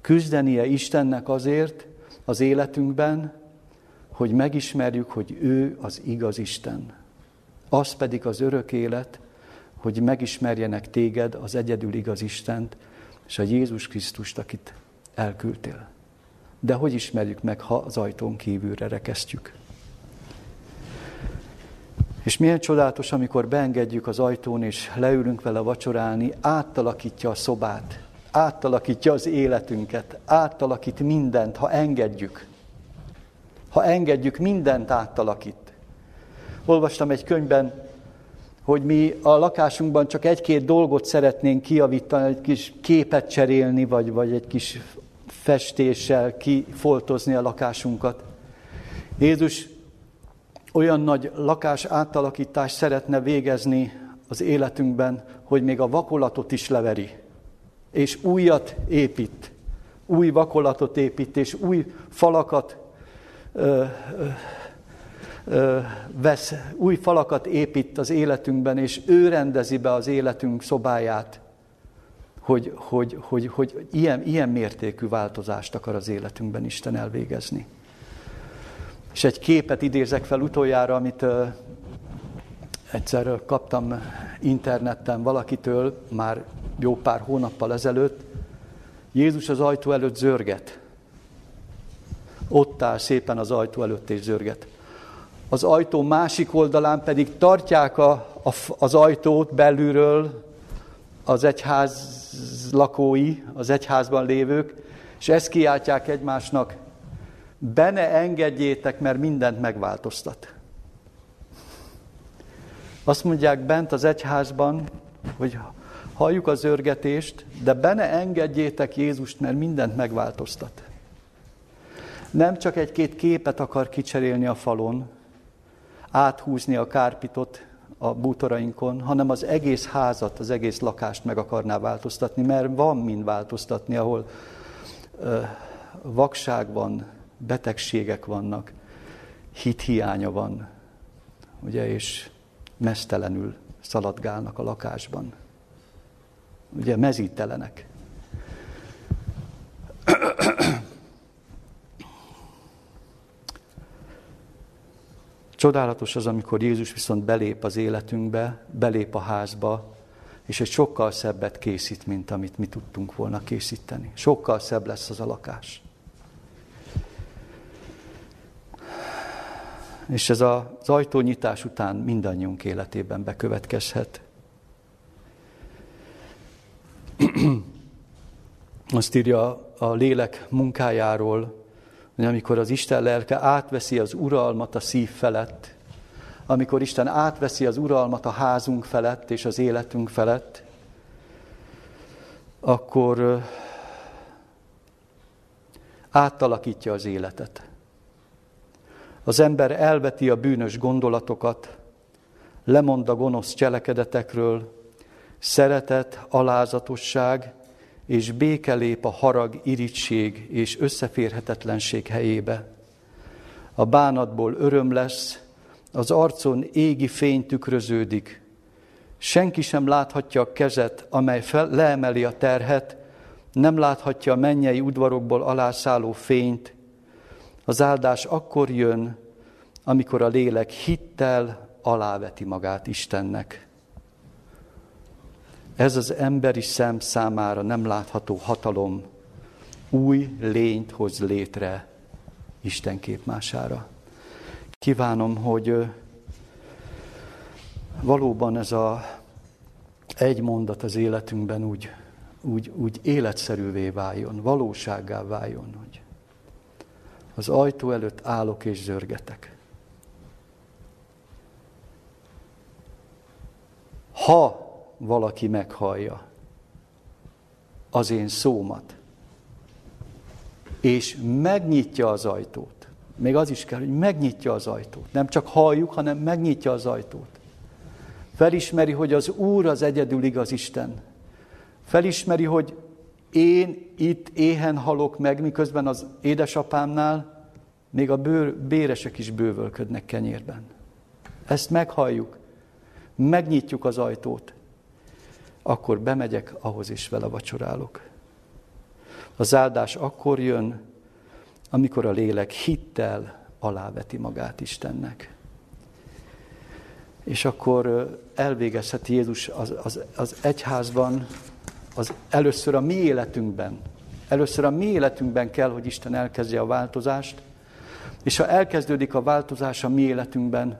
[SPEAKER 1] küzdenie Istennek azért az életünkben, hogy megismerjük, hogy ő az igaz Isten. Az pedig az örök élet, hogy megismerjenek téged, az egyedül igaz Istent, és a Jézus Krisztust, akit elküldtél. De hogy ismerjük meg, ha az ajtón kívülre rekesztjük? És milyen csodálatos, amikor beengedjük az ajtón, és leülünk vele vacsorálni, átalakítja a szobát, átalakítja az életünket, átalakít mindent, ha engedjük. Ha engedjük, mindent átalakít. Olvastam egy könyvben, hogy mi a lakásunkban csak egy-két dolgot szeretnénk kiavítani, egy kis képet cserélni, vagy, vagy egy kis festéssel kifoltozni a lakásunkat. Jézus olyan nagy lakás átalakítást szeretne végezni az életünkben, hogy még a vakolatot is leveri. és újat épít, új vakolatot épít, és új falakat ö, ö, vesz, új falakat épít az életünkben, és ő rendezi be az életünk szobáját, hogy, hogy, hogy, hogy ilyen, ilyen mértékű változást akar az életünkben Isten elvégezni. És egy képet idézek fel utoljára, amit egyszer kaptam interneten valakitől, már jó pár hónappal ezelőtt. Jézus az ajtó előtt zörget. Ott áll szépen az ajtó előtt és zörget. Az ajtó másik oldalán pedig tartják a, a, az ajtót belülről az egyház lakói, az egyházban lévők, és ezt kiáltják egymásnak, bene engedjétek, mert mindent megváltoztat. Azt mondják bent az egyházban, hogy halljuk az örgetést, de bene engedjétek Jézust, mert mindent megváltoztat. Nem csak egy-két képet akar kicserélni a falon, áthúzni a kárpitot a bútorainkon, hanem az egész házat, az egész lakást meg akarná változtatni, mert van mind változtatni, ahol ö, vakság van, betegségek vannak, hithiánya van, ugye, és mesztelenül szaladgálnak a lakásban. Ugye mezítelenek. Csodálatos az, amikor Jézus viszont belép az életünkbe, belép a házba, és egy sokkal szebbet készít, mint amit mi tudtunk volna készíteni. Sokkal szebb lesz az a lakás. És ez az ajtónyitás után mindannyiunk életében bekövetkezhet. Azt írja a lélek munkájáról, hogy amikor az Isten lelke átveszi az uralmat a szív felett, amikor Isten átveszi az uralmat a házunk felett és az életünk felett, akkor átalakítja az életet. Az ember elveti a bűnös gondolatokat, lemond a gonosz cselekedetekről, szeretet, alázatosság és béke lép a harag, irigység és összeférhetetlenség helyébe. A bánatból öröm lesz, az arcon égi fény tükröződik. Senki sem láthatja a kezet, amely fel, leemeli a terhet, nem láthatja a mennyei udvarokból alászálló fényt, az áldás akkor jön, amikor a lélek hittel aláveti magát Istennek. Ez az emberi szem számára nem látható hatalom új lényt hoz létre Isten képmására. Kívánom, hogy valóban ez a egy mondat az életünkben úgy, úgy, úgy életszerűvé váljon, valósággá váljon, hogy az ajtó előtt állok és zörgetek. Ha valaki meghallja az én szómat, és megnyitja az ajtót, még az is kell, hogy megnyitja az ajtót. Nem csak halljuk, hanem megnyitja az ajtót. Felismeri, hogy az Úr az egyedül igaz Isten. Felismeri, hogy én itt éhen halok meg, miközben az édesapámnál még a bőr, béresek is bővölködnek kenyérben. Ezt meghalljuk, megnyitjuk az ajtót, akkor bemegyek, ahhoz is vele vacsorálok. Az áldás akkor jön, amikor a lélek hittel aláveti magát Istennek. És akkor elvégezheti Jézus az, az, az egyházban az először a mi életünkben. Először a mi életünkben kell, hogy Isten elkezdje a változást, és ha elkezdődik a változás a mi életünkben,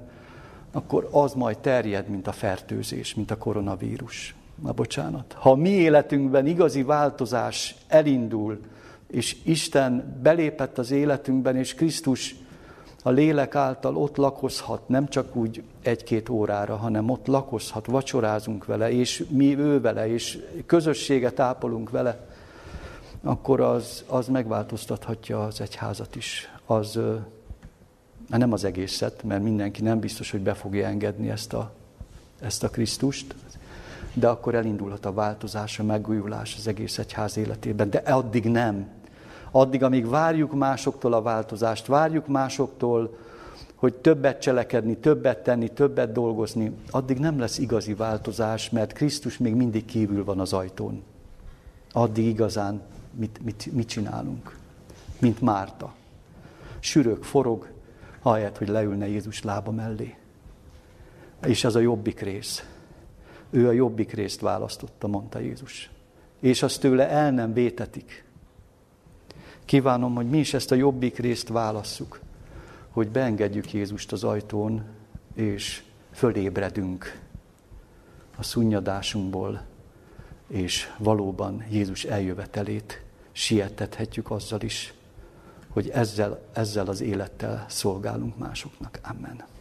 [SPEAKER 1] akkor az majd terjed, mint a fertőzés, mint a koronavírus. Na bocsánat. Ha a mi életünkben igazi változás elindul, és Isten belépett az életünkben, és Krisztus a lélek által ott lakozhat, nem csak úgy egy-két órára, hanem ott lakozhat, vacsorázunk vele, és mi ő vele, és közösséget ápolunk vele, akkor az, az megváltoztathatja az egyházat is. Az, nem az egészet, mert mindenki nem biztos, hogy be fogja engedni ezt a, ezt a Krisztust, de akkor elindulhat a változás, a megújulás az egész egyház életében. De addig nem. Addig, amíg várjuk másoktól a változást, várjuk másoktól, hogy többet cselekedni, többet tenni, többet dolgozni, addig nem lesz igazi változás, mert Krisztus még mindig kívül van az ajtón. Addig igazán mit, mit, mit csinálunk? Mint Márta. Sürök, forog, ahelyett, hogy leülne Jézus lába mellé. És ez a jobbik rész. Ő a jobbik részt választotta, mondta Jézus. És azt tőle el nem vétetik. Kívánom, hogy mi is ezt a jobbik részt válasszuk, hogy beengedjük Jézust az ajtón, és fölébredünk a szunnyadásunkból, és valóban Jézus eljövetelét sietethetjük azzal is, hogy ezzel, ezzel az élettel szolgálunk másoknak. Amen.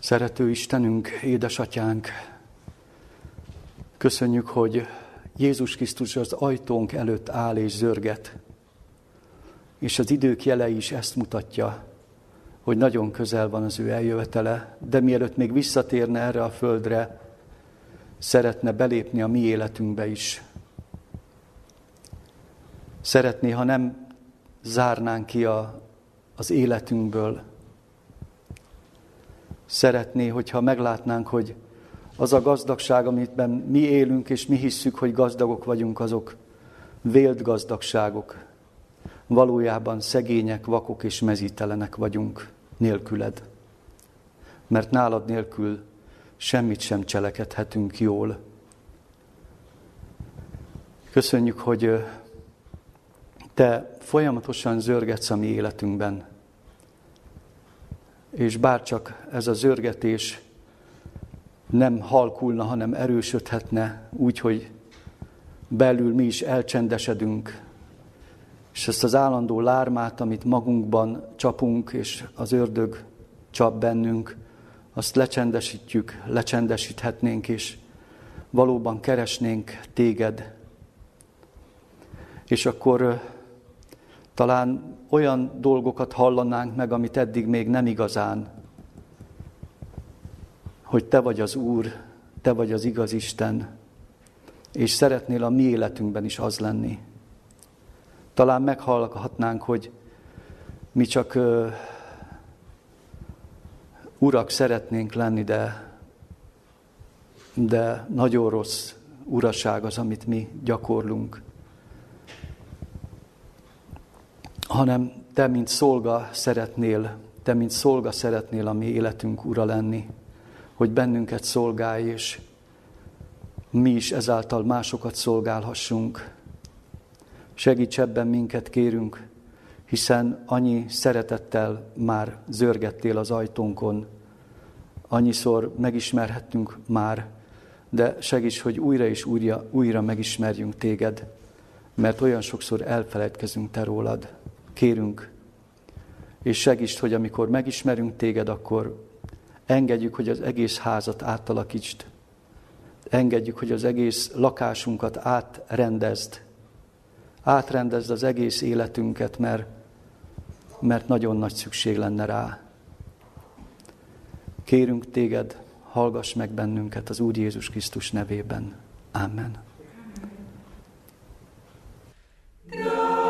[SPEAKER 1] Szerető Istenünk, édesatyánk, köszönjük, hogy Jézus Krisztus az ajtónk előtt áll és zörget, és az idők jele is ezt mutatja, hogy nagyon közel van az ő eljövetele, de mielőtt még visszatérne erre a földre, szeretne belépni a mi életünkbe is. Szeretné, ha nem zárnánk ki a, az életünkből. Szeretné, hogyha meglátnánk, hogy az a gazdagság, amitben mi élünk, és mi hisszük, hogy gazdagok vagyunk, azok vélt gazdagságok. Valójában szegények, vakok és mezítelenek vagyunk nélküled. Mert nálad nélkül semmit sem cselekedhetünk jól. Köszönjük, hogy te folyamatosan zörgetsz a mi életünkben. És bárcsak ez a zörgetés nem halkulna, hanem erősödhetne úgy, hogy belül mi is elcsendesedünk, és ezt az állandó lármát, amit magunkban csapunk, és az ördög csap bennünk, azt lecsendesítjük, lecsendesíthetnénk, és valóban keresnénk téged. És akkor talán olyan dolgokat hallanánk meg, amit eddig még nem igazán, hogy Te vagy az Úr, Te vagy az igaz Isten, és szeretnél a mi életünkben is az lenni. Talán meghallgatnánk, hogy mi csak uh, urak szeretnénk lenni, de, de nagyon rossz uraság az, amit mi gyakorlunk. Hanem te, mint szolga szeretnél, te, mint szolga szeretnél a mi életünk ura lenni, hogy bennünket szolgálj, és mi is ezáltal másokat szolgálhassunk. Segíts ebben minket, kérünk, hiszen annyi szeretettel már zörgettél az ajtónkon, annyiszor megismerhettünk már, de segíts, hogy újra és újra, újra megismerjünk téged, mert olyan sokszor elfelejtkezünk te rólad. Kérünk, és segíts, hogy amikor megismerünk téged, akkor engedjük, hogy az egész házat átalakítsd, engedjük, hogy az egész lakásunkat átrendezd, átrendezd az egész életünket, mert, mert nagyon nagy szükség lenne rá. Kérünk téged, hallgass meg bennünket az Úr Jézus Krisztus nevében. Amen.
[SPEAKER 2] Amen.